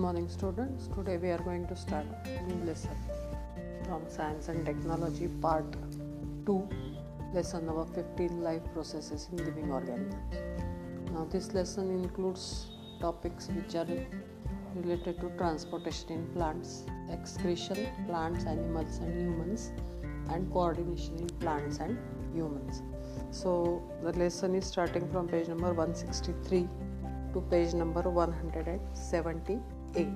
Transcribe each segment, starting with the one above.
morning students. Today we are going to start new lesson from science and technology part 2 lesson number 15 life processes in living organisms. Now this lesson includes topics which are related to transportation in plants excretion plants animals and humans and coordination in plants and humans. So the lesson is starting from page number 163 to page number 178.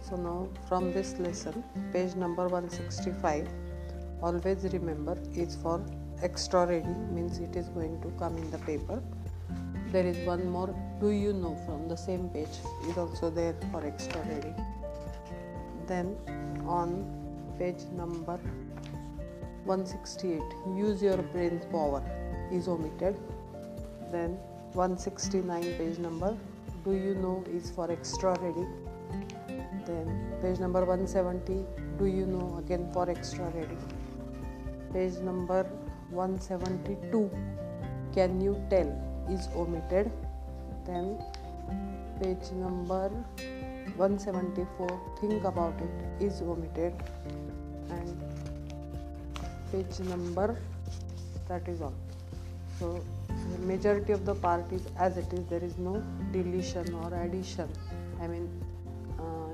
So now from this lesson, page number 165, always remember is for extra ready means it is going to come in the paper. There is one more do you know from the same page is also there for extra ready. Then on page number 168 use your brain's power is omitted then 169 page number do you know is for extra ready then page number 170 do you know again for extra reading page number 172 can you tell is omitted? Then page number 174 think about it is omitted. And page number that is all. So the majority of the part is as it is there is no deletion or addition. I mean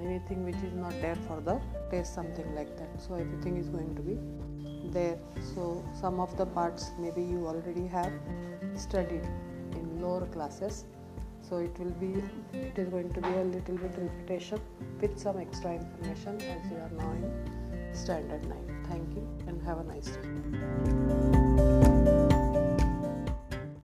anything which is not there for the test something like that. So everything is going to be there. So some of the parts maybe you already have studied in lower classes. So it will be it is going to be a little bit repetition with some extra information as you are now in standard 9 thank you and have a nice day